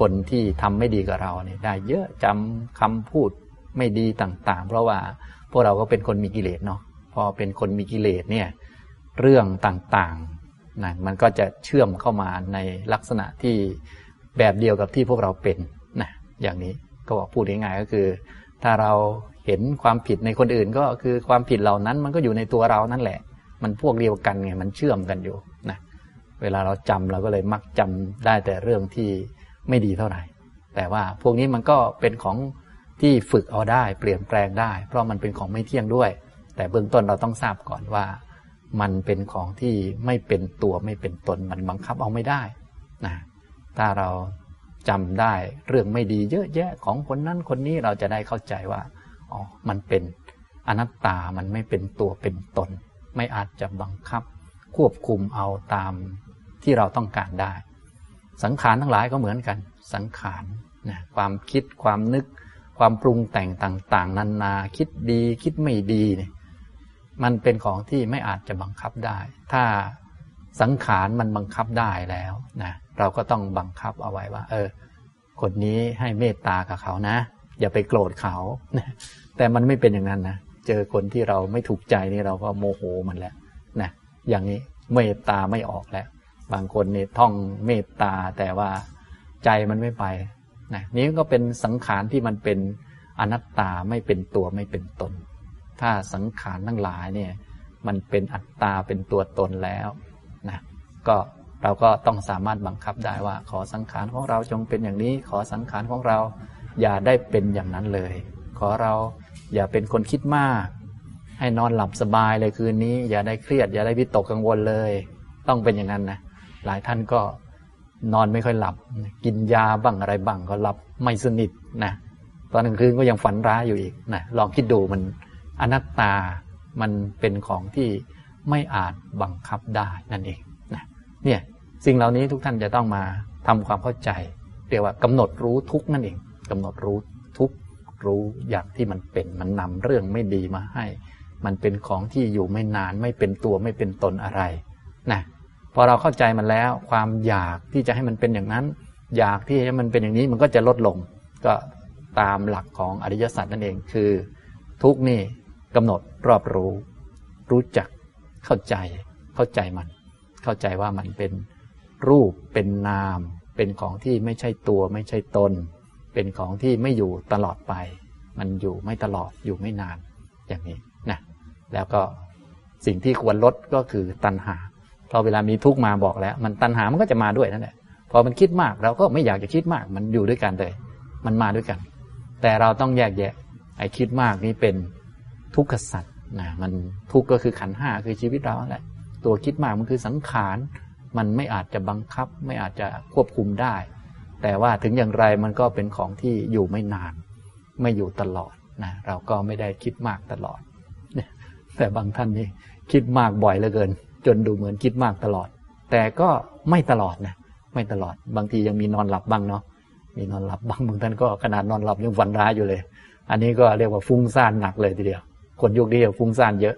คนที่ทำไม่ดีกับเราเนี่ยได้เยอะจำคำพูดไม่ดีต่าง ๆ เพราะว่าพวกเราก็เป็นคนมีกิเลสเนาะพอเป็นคนมีกิเลสเนี่ยเรื่องต่างๆนะมันก็จะเชื่อมเข้ามาในลักษณะที่แบบเดียวกับที่พวกเราเป็นนะอย่างนี้ ก็บอกพูดง่ายๆก็คือ ถ้าเราเห็นความผิดในคนอื่น ก็คือความผิดเหล่านั้นมันก็อยู่ในตัวเรานั่นแหละ มันพวกเดียวกันไงมันเชื่อมกันอยู่นะเวลาเราจำเราก็เลยมักจำได้แต่เรื่องที่ไม่ดีเท่าไหร่ แต่ว่าพวกนี้มันก็เป็นของที่ฝึกเอาได้ เปลี่ยนแปลงได้ เพราะมันเป็นของไม่เที่ยงด้วย แต่เบื้องต้นเราต้องทราบก่อนว่า มันเป็นของที่ไม่เป็นตัวไม่เป็นตนมันบังคับเอาไม่ได้นะถ้าเรา จำได้เรื่องไม่ดีเยอะแยะของคนนั้นคนนี้เราจะได้เข้าใจว่าอ๋อมันเป็นอนัตตามันไม่เป็นตัวเป็นตน ไม่อาจจะบังคับ ควบคุมเอาตามที่เราต้องการได้ สังขารทั้งหลายก็เหมือนกัน สังขารนะความคิดความนึก ความปรุงแต่งต่างๆ นานาคิดดีคิดไม่ดีเนี่ยมันเป็นของที่ไม่อาจจะบังคับได้ ถ้าสังขารมันบังคับได้แล้วนะ เราก็ต้องบังคับเอาไว้ว่า เออ คนนี้ให้เมตตากับเขานะ อย่าไปโกรธเขาแต่มันไม่เป็นอย่างนั้นนะเจอคนที่เราไม่ถูกใจนี่เราก็โมโหมันแล้วนะอย่างนี้เมตตาไม่ออกแล้ว บางคนนี่ท่องเมตตาแต่ว่าใจมันไม่ไปนะนี้ก็เป็นสังขารที่มันเป็นอนัตตาไม่เป็นตัวไม่เป็นตน ถ้าสังขารทั้งหลายเนี่ย มันเป็นอัตตาเป็นตัวตนแล้วนะก็ เราก็ต้องสามารถบังคับได้ว่า ขอสังขารของเราจงเป็นอย่างนี้ ขอสังขารของเราอย่าได้เป็นอย่างนั้นเลย ขอเราอย่าเป็นคนคิดมาก ให้นอนหลับสบายเลยคืนนี้ อย่าได้เครียด อย่าได้วิตกกังวลเลย ต้องเป็นอย่างนั้นนะหลายท่านก็นอนไม่ค่อยหลับ กินยาบ้างอะไรบ้างก็หลับไม่สนิทนะตอนกลางคืนก็ยังฝันร้ายอยู่อีกนะลองคิดดูมันอนัตตามันเป็นของที่ไม่อาจบังคับได้นั่นเอง เนี่ยสิ่งเหล่านี้ทุกท่านจะต้องมาทำความเข้าใจเรียกว่ากำหนดรู้ทุกนั่นเองกำหนดรู้ทุกรู้อย่างที่มันเป็นมันนำเรื่องไม่ดีมาให้ มันเป็นของที่อยู่ไม่นานไม่เป็นตัวไม่เป็นตนอะไรนะพอเราเข้าใจมันแล้ว ความอยากที่จะให้มันเป็นอย่างนั้น อยากที่ให้มันเป็นอย่างนี้มันก็จะลดลง ก็ตามหลักของอริยสัจนั่นเองคือ ทุกนี่กำหนดรอบรู้ รู้จักเข้าใจเข้าใจมัน เข้าใจว่ามันเป็นรูปเป็นนาม เป็นของที่ไม่ใช่ตัวไม่ใช่ตน เป็นของที่ไม่อยู่ตลอดไป มันอยู่ไม่ตลอดอยู่ไม่นาน อย่างนี้นะแล้วก็สิ่งที่ควรลดก็คือตัณหาพอเวลามีทุกข์มาบอกแล้ว มันตัณหามันก็จะมาด้วยนั่นแหละพอมันคิดมากเราก็ไม่อยากจะคิดมาก มันอยู่ด้วยกันเลย มันมาด้วยกัน แต่เราต้องแยกแยะ ไอ้คิดมากนี่เป็นทุกขสัตว์นะมันทุกข์ก็คือขันห้าคือชีวิตเราแหละ ตัวคิดมากมันคือสังขาร มันไม่อาจจะบังคับ ไม่อาจจะควบคุมได้ แต่ว่าถึงอย่างไรมันก็เป็นของที่อยู่ไม่นาน ไม่อยู่ตลอดนะเราก็ไม่ได้คิดมากตลอด แต่บางท่านนี่คิดมากบ่อยเหลือเกิน จนดูเหมือนคิดมากตลอด แต่ก็ไม่ตลอดนะไม่ตลอด บางทียังมีนอนหลับบ้างเนาะมีนอนหลับบางบางท่านก็ขนาดนอนหลับยังฝันร้ายอยู่เลย อันนี้ก็เรียกว่าฟุ้งซ่านหนักเลยทีเดียว คนยุคนี้ฟุ้งซ่านเยอะ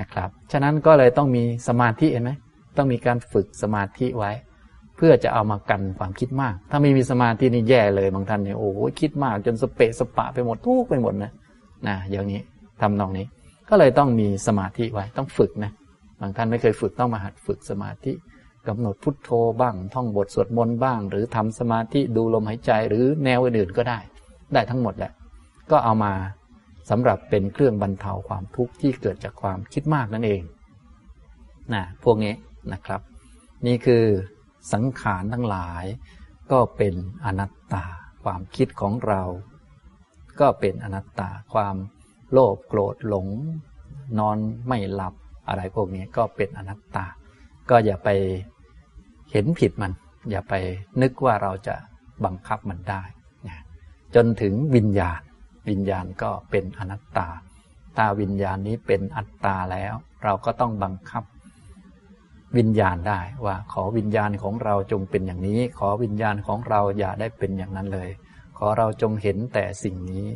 นะครับ ฉะนั้นก็เลยต้องมีสมาธิเห็นไหมต้องมีการฝึกสมาธิไว้ เพื่อจะเอามากันความคิดมาก ถ้าไม่มีสมาธินี่แย่เลยบางท่านเนี่ยโอ้โหคิดมาก จนสเปะสปะไปหมดทุกไปหมดนะนะอย่างนี้ทำนองนี้ ก็เลยต้องมีสมาธิไว้ต้องฝึกนะบางท่านไม่เคยฝึกต้องมาหัดฝึกสมาธิกำหนดพุทโธบ้าง ท่องบทสวดมนต์บ้าง หรือทำสมาธิดูลมหายใจหรือแนวอื่นๆก็ได้ ได้ทั้งหมดแหละก็เอามา สำหรับเป็นเครื่องบรรเทาความทุกข์ที่เกิดจากความคิดมากนั่นเองนะพวกนี้นะครับ นี่คือสังขารทั้งหลาย ก็เป็นอนัตตา ความคิดของเรา ก็เป็นอนัตตา ความโลภโกรธหลง นอนไม่หลับอะไรพวกนี้ก็เป็นอนัตตา ก็อย่าไปเห็นผิดมัน อย่าไปนึกว่าเราจะบังคับมันได้ จนถึงวิญญาณ วิญญาณก็เป็นอนัตตา ถ้าวิญญาณนี้เป็นอัตตาแล้ว เราก็ต้องบังคับ วิญญาณได้ว่าขอวิญญาณของเราจงเป็นอย่างนี้ ขอวิญญาณของเราอย่าได้เป็นอย่างนั้นเลย ขอเราจงเห็นแต่สิ่งนี้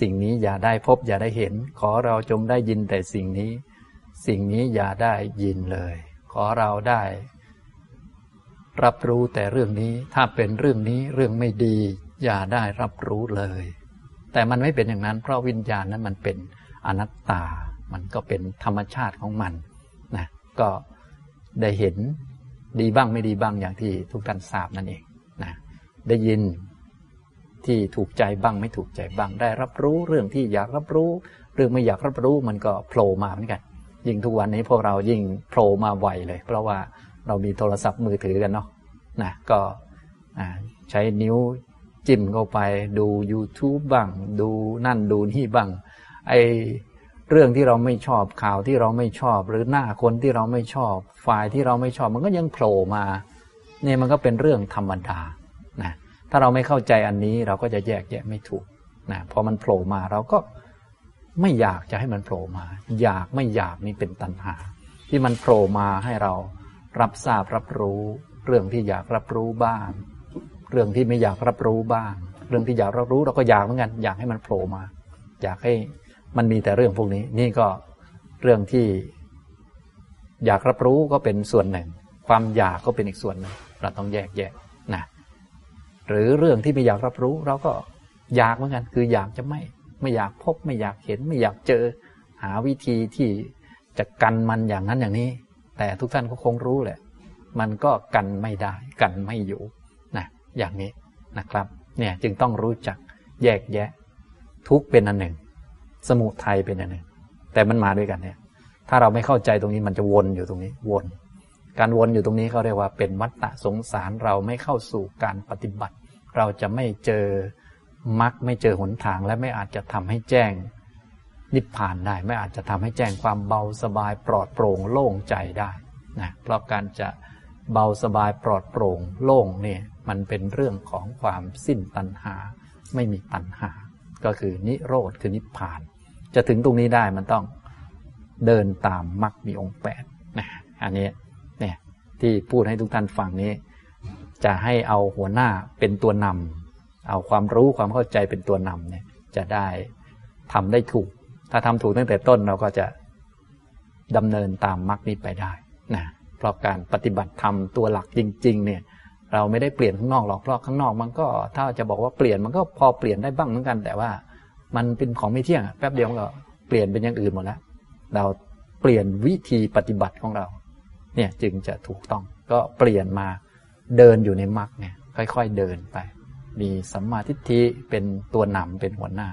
สิ่งนี้อย่าได้พบอย่าได้เห็น ขอเราจงได้ยินแต่สิ่งนี้ สิ่งนี้อย่าได้ยินเลย ขอเราได้รับรู้แต่เรื่องนี้ ถ้าเป็นเรื่องนี้เรื่องไม่ดี อย่าได้รับรู้เลย แต่มันไม่เป็นอย่างนั้น เพราะวิญญาณนั้นมันเป็นอนัตตา มันก็เป็นธรรมชาติของมันนะก็ได้เห็นดีบ้างไม่ดีบ้างอย่างที่ทุกท่านทราบนั่นเองนะได้ยินที่ถูกใจบ้างไม่ถูกใจบ้าง ได้รับรู้เรื่องที่อยากรับรู้ เรื่องไม่อยากรับรู้มันก็โผล่มาเหมือนกันยิ่งทุกวันนี้พวกเรายิ่งโผล่มาไวเลย เพราะว่าเรามีโทรศัพท์มือถือกันเนาะนะก็ใช้นิ้ว จิ้มเข้าไป ดู YouTube บ้าง ดูนั่นดูนี่บ้าง ไอเรื่องที่เราไม่ชอบข่าวที่เราไม่ชอบ หรือหน้าคนที่เราไม่ชอบฝ่ายที่เราไม่ชอบ มันก็ยังโผล่มาเนี่ยมันก็เป็นเรื่องธรรมดานะถ้าเราไม่เข้าใจอันนี้เราก็จะแยกแยะไม่ถูกนะพอมันโผล่มาเราก็ไม่อยากจะให้มันโผล่มา อยากไม่อยากนี่เป็นตัณหา ที่มันโผล่มาให้เรารับทราบรับรู้ เรื่องที่อยากรับรู้บ้าง เรื่องที่ไม่อยากรับรู้บ้าง เรื่องที่อยากรับรู้เราก็อยากเหมือนกัน อยากให้มันโผล่มา อยากให้มันมีแต่เรื่องพวกนี้ นี่ก็เรื่องที่ อยากรับรู้ก็เป็นส่วนหนึ่ง ความอยากก็เป็นอีกส่วนหนึ่ง เราต้องแยกแยะนะหรือเรื่องที่ไม่อยากรับรู้ เราก็อยากเหมือนกัน คืออยากจะไม่ ไม่อยากพบ ไม่อยากเห็น ไม่อยากเจอ หาวิธีที่จะกันมันอย่างนั้นอย่างนี้ แต่ทุกท่านก็คงรู้แหละ มันก็กันไม่ได้ กันไม่อยู่ อย่างนี้นะครับ เนี่ยจึงต้องรู้จักแยกแยะ ทุกเป็นอันหนึ่ง สมุทัยเป็นอันหนึ่ง แต่มันมาด้วยกันเนี่ย ถ้าเราไม่เข้าใจตรงนี้มันจะวนอยู่ตรงนี้วน การวนอยู่ตรงนี้เขาเรียกว่าเป็นวัฏฏะสงสารเราไม่เข้าสู่การปฏิบัติ เราจะไม่เจอมรรคไม่เจอหนทางและไม่อาจจะทำให้แจ้งนิพพานได้ ไม่อาจจะทำให้แจ้งความเบาสบายปลอดโปร่งโล่งใจได้นะเพราะการจะเบาสบายปลอดโปร่งโล่งเนี่ย มันเป็นเรื่องของความสิ้นตัณหา ไม่มีตัณหา ก็คือนิโรธคือนิพพาน จะถึงตรงนี้ได้มันต้องเดินตามมรรคมีองค์แปดนะอันนี้เนี่ยที่พูดให้ทุกท่านฟังนี้ จะให้เอาหัวหน้าเป็นตัวนำเอาความรู้ความเข้าใจเป็นตัวนำเนี่ยจะได้ทำได้ถูก ถ้าทำถูกตั้งแต่ต้นเราก็จะดำเนินตามมรรคนี้ไปได้นะเพราะการปฏิบัติธรรมตัวหลักจริง ๆ เนี่ย เราไม่ได้เปลี่ยนข้างนอกหรอกเพราะข้างนอกมันก็ถ้าจะบอกว่าเปลี่ยนมันก็พอเปลี่ยนได้บ้างเหมือนกัน แต่ว่า มันเป็นของไม่เที่ยงแป๊บเดียวก็เปลี่ยนเป็นอย่างอื่นหมดแล้วเราเปลี่ยนวิธีปฏิบัติของเรา เนี่ยจึงจะถูกต้องก็เปลี่ยนมาเดินอยู่ในมรรคเนี่ย ค่อยๆเดินไป มีสัมมาทิฏฐิเป็นตัวนำเป็นหัวหน้า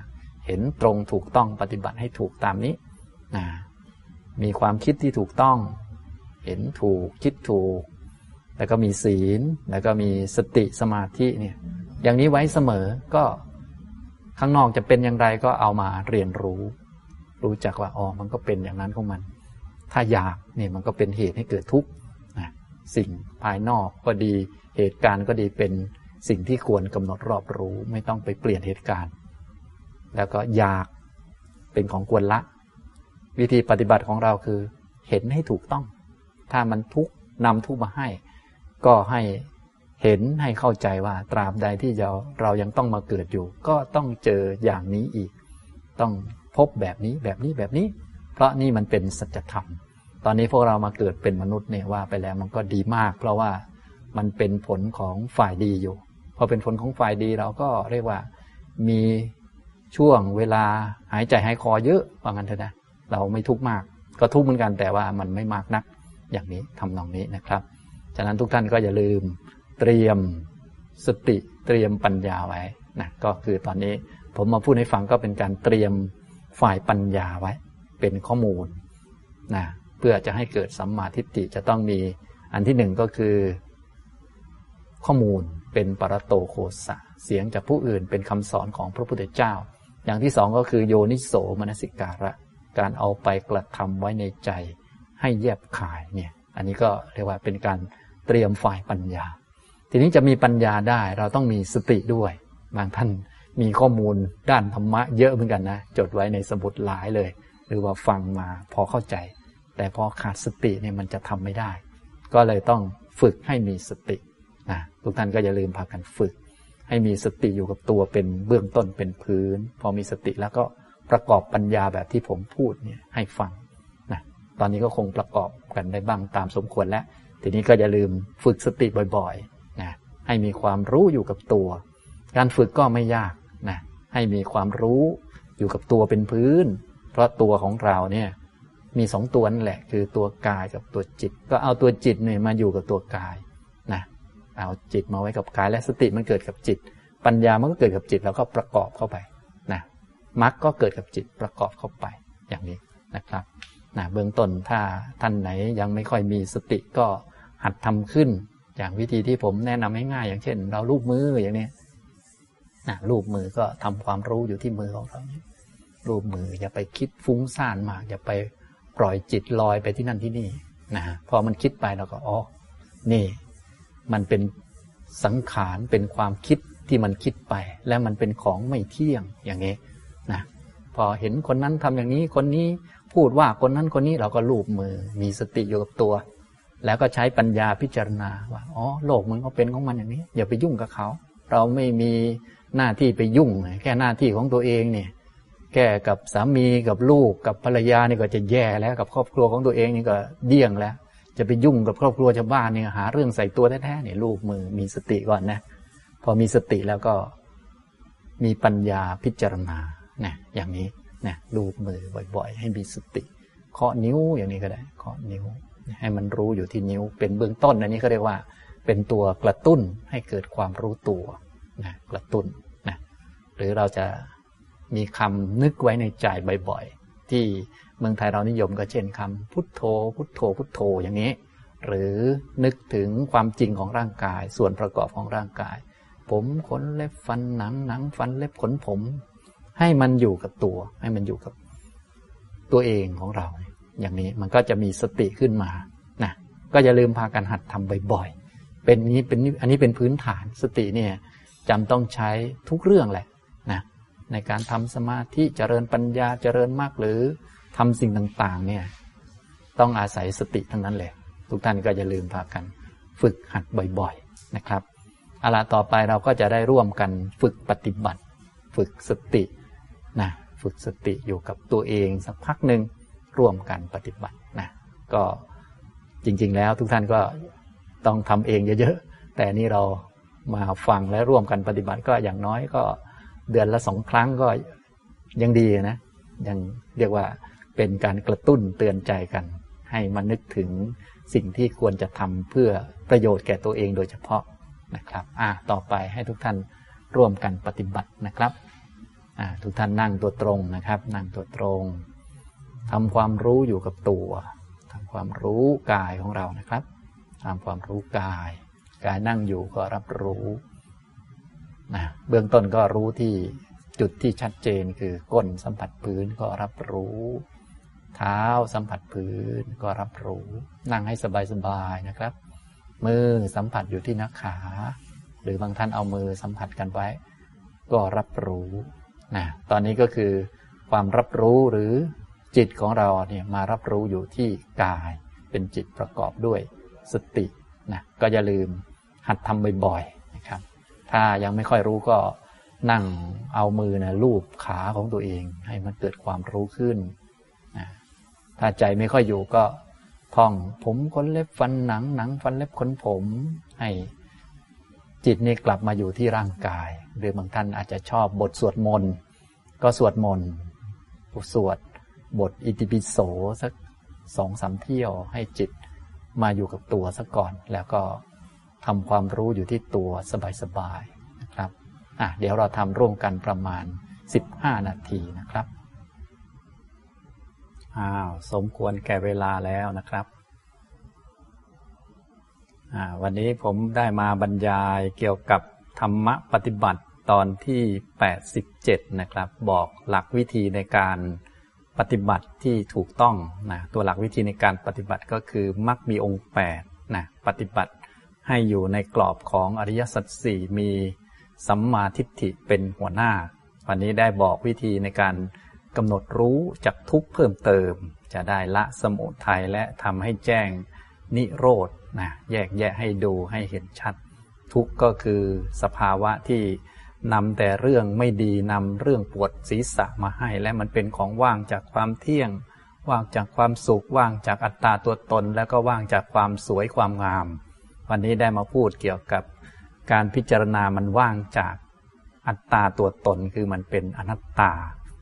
เห็นตรงถูกต้องปฏิบัติให้ถูกตามนี้นะมีความคิดที่ถูกต้อง เห็นถูกคิดถูก แล้วก็มีศีล แล้วก็มีสติสมาธิเนี่ย อย่างนี้ไว้เสมอก็ข้างนอกจะเป็นอย่างไรก็เอามาเรียนรู้ รู้จักว่าอ๋อมันก็เป็นอย่างนั้นของมัน ถ้าอยากเนี่ยมันก็เป็นเหตุให้เกิดทุกข์นะสิ่งภายนอกก็ดีเหตุการณ์ก็ดีเป็นสิ่งที่ควรกำหนดรอบรู้ ไม่ต้องไปเปลี่ยนเหตุการณ์ แล้วก็อยากเป็นของควรละ วิธีปฏิบัติของเราคือ เห็นให้ถูกต้อง ถ้ามันทุกข์นำทุกข์มาให้ ก็ให้เห็นให้เข้าใจว่าตราบใดที่เราเรายังต้องมาเกิดอยู่ ก็ต้องเจออย่างนี้อีก ต้องพบแบบนี้แบบนี้แบบนี้ เพราะนี่มันเป็นสัจธรรม ตอนนี้พวกเรามาเกิดเป็นมนุษย์เนี่ยว่าไปแล้วมันก็ดีมาก เพราะว่ามันเป็นผลของฝ่ายดีอยู่ พอเป็นผลของฝ่ายดีเราก็เรียกว่ามีช่วงเวลาหายใจหายคอเยอะว่างั้นเถอะนะ เราไม่ทุกข์มาก ก็ทุกข์เหมือนกันแต่ว่ามันไม่มากนัก อย่างนี้ทำนองนี้นะครับ ฉะนั้นทุกท่านก็อย่าลืมเตรียมสติเตรียมปัญญาไว้นะก็คือตอนนี้ผมมาพูดให้ฟังก็เป็นการเตรียมฝ่ายปัญญาไว้ เป็นข้อมูลนะเพื่อจะให้เกิดสัมมาทิฏฐิจะต้องมีอันที่หนึ่งก็คือ ข้อมูลเป็นปรโตโคสะเสียงจากผู้อื่นเป็นคำสอนของพระพุทธเจ้า อย่างที่สองก็คือโยนิโสมนสิการะ การเอาไปกระทำไว้ในใจ ให้แยบขายเนี่ย อันนี้ก็เรียกว่าเป็นการ เตรียมฝ่ายปัญญา ทีนี้จะมีปัญญาได้เราต้องมีสติด้วย บางท่านมีข้อมูลด้านธรรมะเยอะเหมือนกันนะ จดไว้ในสมุดหลายเลย หรือว่าฟังมาพอเข้าใจ แต่พอขาดสติเนี่ยมันจะทำไม่ได้ ก็เลยต้องฝึกให้มีสตินะทุกท่านก็อย่าลืมพากันฝึก ให้มีสติอยู่กับตัวเป็นเบื้องต้นเป็นพื้น พอมีสติแล้วก็ประกอบปัญญาแบบที่ผมพูดเนี่ยให้ฟังนะตอนนี้ก็คงประกอบกันได้บ้างตามสมควรแล้ว ทีนี้ก็อย่าลืมฝึกสติบ่อยๆนะให้มีความรู้อยู่กับตัว การฝึกก็ไม่ยากนะให้มีความรู้อยู่กับตัวเป็นพื้น เพราะตัวของเราเนี่ยมีสองตัวนั่นแหละ คือตัวกายกับตัวจิต ก็เอาตัวจิตเนี่ยมาอยู่กับตัวกายนะเอาจิตมาไว้กับกายและสติมันเกิดกับจิต ปัญญามันก็เกิดกับจิตแล้วก็ประกอบเข้าไปนะมรรคก็เกิดกับจิตประกอบเข้าไปอย่างนี้นะครับ นะเบื้องต้นถ้าท่านไหนยังไม่ค่อยมีสติก็หัดทำขึ้น อย่างวิธีที่ผมแนะนำง่ายๆอย่างเช่น เราลูบมืออย่างนี้นะรูปมือก็ทำความรู้อยู่ที่มือของเรารูปมืออย่าไปคิดฟุ้งซ่านมาก อย่าไปปล่อยจิตลอยไปที่นั่นที่นี่นะพอมันคิดไปเราก็อ๋อนี่ มันเป็นสังขารเป็นความคิดที่มันคิดไป และมันเป็นของไม่เที่ยงอย่างนี้นะพอเห็นคนนั้นทำอย่างนี้คนนี้ พูดว่าคนนั้นคนนี้เราก็ลูบมือ มีสติอยู่กับตัว แล้วก็ใช้ปัญญาพิจารณาว่าอ๋อโลกมันก็เป็นของมันอย่างนี้ อย่าไปยุ่งกับเขา เราไม่มีหน้าที่ไปยุ่ง แค่หน้าที่ของตัวเองเนี่ยแก้กับสามีกับลูกกับภรรยานี่ก็จะแย่แล้วกับครอบครัวของตัวเองนี่ก็เดี่ยงแล้ว จะไปยุ่งกับครอบครัวชาวบ้านเนี่ยหาเรื่องใส่ตัวแท้ๆเนี่ยลูกมือมีสติก่อนนะพอมีสติแล้วก็มีปัญญาพิจารณาเนี่ยอย่างนี้ นะลูมือบ่อย ๆ ให้มีสติเคาะนิ้วอย่างนี้ก็ได้เคาะนิ้ว ให้มันรู้อยู่ที่นิ้ว เป็นเบื้องต้นอันนี้เขาเรียกว่า เป็นตัวกระตุ้นให้เกิดความรู้ตัวนะกระตุ้นนะหรือเราจะมีคำนึกไว้ในใจบ่อย ๆ ที่เมืองไทยเรานิยมก็เช่นคำพุทโธ พุทโธ พุทโธอย่างนี้ หรือนึกถึงความจริงของร่างกาย ส่วนประกอบของร่างกาย ผมขนเล็บฟันหนังหนังฟันเล็บขนผม ให้มันอยู่กับตัว ให้มันอยู่กับตัวเองของเรา อย่างนี้มันก็จะมีสติขึ้นมานะก็อย่าลืมพากันหัดทำบ่อยๆ เป็นนี้เป็นอันนี้เป็นพื้นฐานสติเนี่ยจำต้องใช้ทุกเรื่องแหละนะในการทำสมาธิเจริญปัญญาเจริญมากหรือทำสิ่งต่างๆเนี่ยต้องอาศัยสติทั้งนั้นเลยทุกท่านก็อย่าลืมพากัน ฝึกหัดบ่อยๆนะครับเอาละต่อไปเราก็จะได้ร่วมกันฝึกปฏิบัติ ฝึกสติ นะฝึกสติอยู่กับตัวเองสักพักหนึ่งร่วมกันปฏิบัตินะก็จริง ๆ แล้วทุกท่านก็ต้องทำเองเยอะๆ แต่นี่เรามาฟังและร่วมกันปฏิบัติก็อย่างน้อยก็เดือนละสองครั้งก็ยังดีนะ ยังเรียกว่าเป็นการกระตุ้นเตือนใจกัน ให้มานึกถึงสิ่งที่ควรจะทำเพื่อประโยชน์แก่ตัวเองโดยเฉพาะนะครับ อ่าต่อไปให้ทุกท่านร่วมกันปฏิบัตินะครับ ทุกท่านนั่งตัวตรงนะครับ นั่งตัวตรงทำความรู้อยู่กับตัวทำความรู้กายของเรานะครับทำความรู้กาย กายนั่งอยู่ก็รับรู้นะเบื้องต้นก็รู้ที่จุดที่ชัดเจนคือก้นสัมผัสพื้นก็รับรู้ เท้าสัมผัสพื้นก็รับรู้ นั่งให้สบายๆนะครับ มือสัมผัสอยู่ที่นักขา หรือบางท่านเอามือสัมผัสกันไว้ ก็รับรู้ นะตอนนี้ก็คือความรับรู้หรือจิตของเราเนี่ยมารับรู้อยู่ที่กาย เป็นจิตประกอบด้วยสตินะก็อย่าลืมหัดทำบ่อยๆนะครับ ถ้ายังไม่ค่อยรู้ก็นั่งเอามือนะลูบขาของตัวเอง ให้มันเกิดความรู้ขึ้นนะถ้าใจไม่ค่อยอยู่ก็ท่องผมขนเล็บฟันหนังหนังฟันเล็บขนผม ให้ จิตนี่กลับมาอยู่ที่ร่างกาย หรือบางท่านอาจจะชอบบทสวดมนต์ก็สวดมนต์สวดบทอิติปิโสสักสองสามเที่ยวให้จิตมาอยู่กับตัวซะก่อน แล้วก็ทำความรู้อยู่ที่ตัวสบายๆนะครับอะเดี๋ยวเราทำร่วมกันประมาณ 15 นาทีนะครับอ้าวสมควรแก่เวลาแล้วนะครับ วันนี้ผมได้มาบรรยายเกี่ยวกับธรรมะปฏิบัติตอนที่ 87 นะครับ บอกหลักวิธีในการปฏิบัติที่ถูกต้องนะตัวหลักวิธีในการปฏิบัติก็คือมักมีองค์8นะปฏิบัติให้อยู่ในกรอบของอริยสัจสี่มีสัมมาทิฏฐิเป็นหัวหน้า วันนี้ได้บอกวิธีในการกำหนดรู้จักทุกเพิ่มเติม จะได้ละสมุทัยและทำให้แจ้งนิโรธ นะแยกแยะให้ดูให้เห็นชัด ทุกก็คือสภาวะที่นำแต่เรื่องไม่ดีนำเรื่องปวดศีรษะมาให้ และมันเป็นของว่างจากความเที่ยง ว่างจากความสุข ว่างจากอัตตาตัวตน แล้วก็ว่างจากความสวยความงาม วันนี้ได้มาพูดเกี่ยวกับการพิจารณามันว่างจากอัตตาตัวตนคือมันเป็นอนัตตา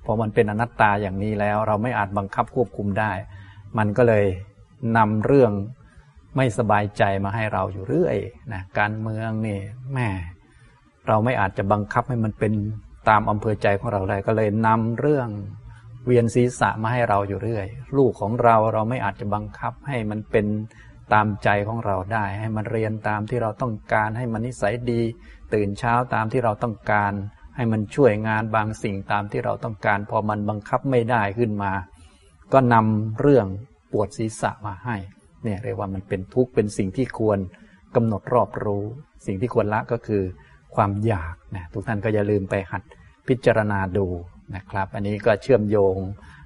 พอมันเป็นอนัตตาอย่างนี้แล้วเราไม่อาจบังคับควบคุมได้ มันก็เลยนำเรื่อง ไม่สบายใจมาให้เราอยู่เรื่อยนะการเมืองนี่แม่เราไม่อาจจะบังคับให้มันเป็นตามอำเภอใจของเราได้ก็เลยนำเรื่องเวียนศีรษะมาให้เราอยู่เรื่อย ลูกของเราเราไม่อาจจะบังคับให้มันเป็นตามใจของเราได้ ให้มันเรียนตามที่เราต้องการให้มันนิสัยดี ตื่นเช้าตามที่เราต้องการ ให้มันช่วยงานบางสิ่งตามที่เราต้องการ พอมันบังคับไม่ได้ขึ้นมา ก็นำเรื่องปวดศีรษะมาให้ เนี่ยเรียกว่ามันเป็นทุกข์เป็นสิ่งที่ควรกำหนดรอบรู้ สิ่งที่ควรละก็คือความอยากนะทุกท่านก็อย่าลืมไปหัดพิจารณาดูนะครับ อันนี้ก็เชื่อมโยง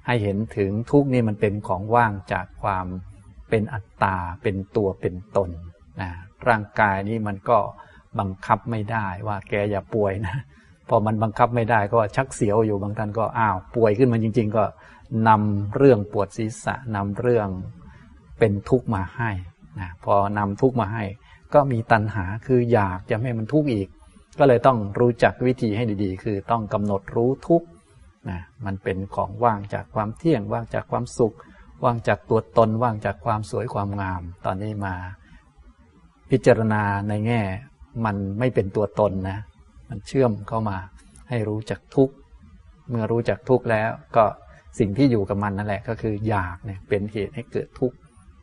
ให้เห็นถึงทุกนี่มันเป็นของว่างจากความเป็นอัตตาเป็นตัวเป็นตนนะร่างกายนี้มันก็บังคับไม่ได้ว่าแกอย่าป่วยนะพอมันบังคับไม่ได้ก็ชักเสียวอยู่บางท่านก็อ้าวป่วยขึ้นมาจริง ๆ ก็นำเรื่องปวดศีรษะนำเรื่อง เป็นทุกข์มาให้นะพอนำทุกข์มาให้ ก็มีตัณหาคืออยากจะให้มันทุกข์อีก ก็เลยต้องรู้จักวิธีให้ดีๆ คือต้องกำหนดรู้ทุกนะมันเป็นของว่างจากความเที่ยงว่างจากความสุข ว่างจากตัวตนว่างจากความสวยความงาม ตอนนี้มา พิจารณาในแง่ มันไม่เป็นตัวตนนะ มันเชื่อมเข้ามา ให้รู้จักทุกเมื่อรู้จักทุกแล้ว ก็สิ่งที่อยู่กับมันนั่นแหละ ก็คืออยากเนี่ยเป็นเหตุให้เกิดทุกข์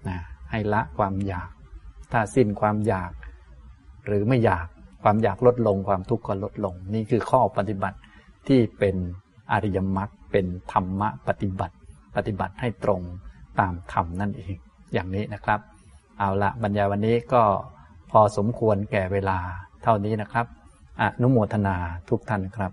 นะให้ละความอยาก ถ้าสิ้นความอยาก หรือไม่อยากความอยากลดลงความทุกข์ก็ลดลง นี่คือข้อปฏิบัติที่เป็นอริยมรรคเป็นธรรมะปฏิบัติ ปฏิบัติให้ตรงตามธรรมนั่นเอง อย่างนี้นะครับ เอาละบรรยายวันนี้ก็พอสมควรแก่เวลาเท่านี้นะครับอนุโมทนาทุกท่านครับ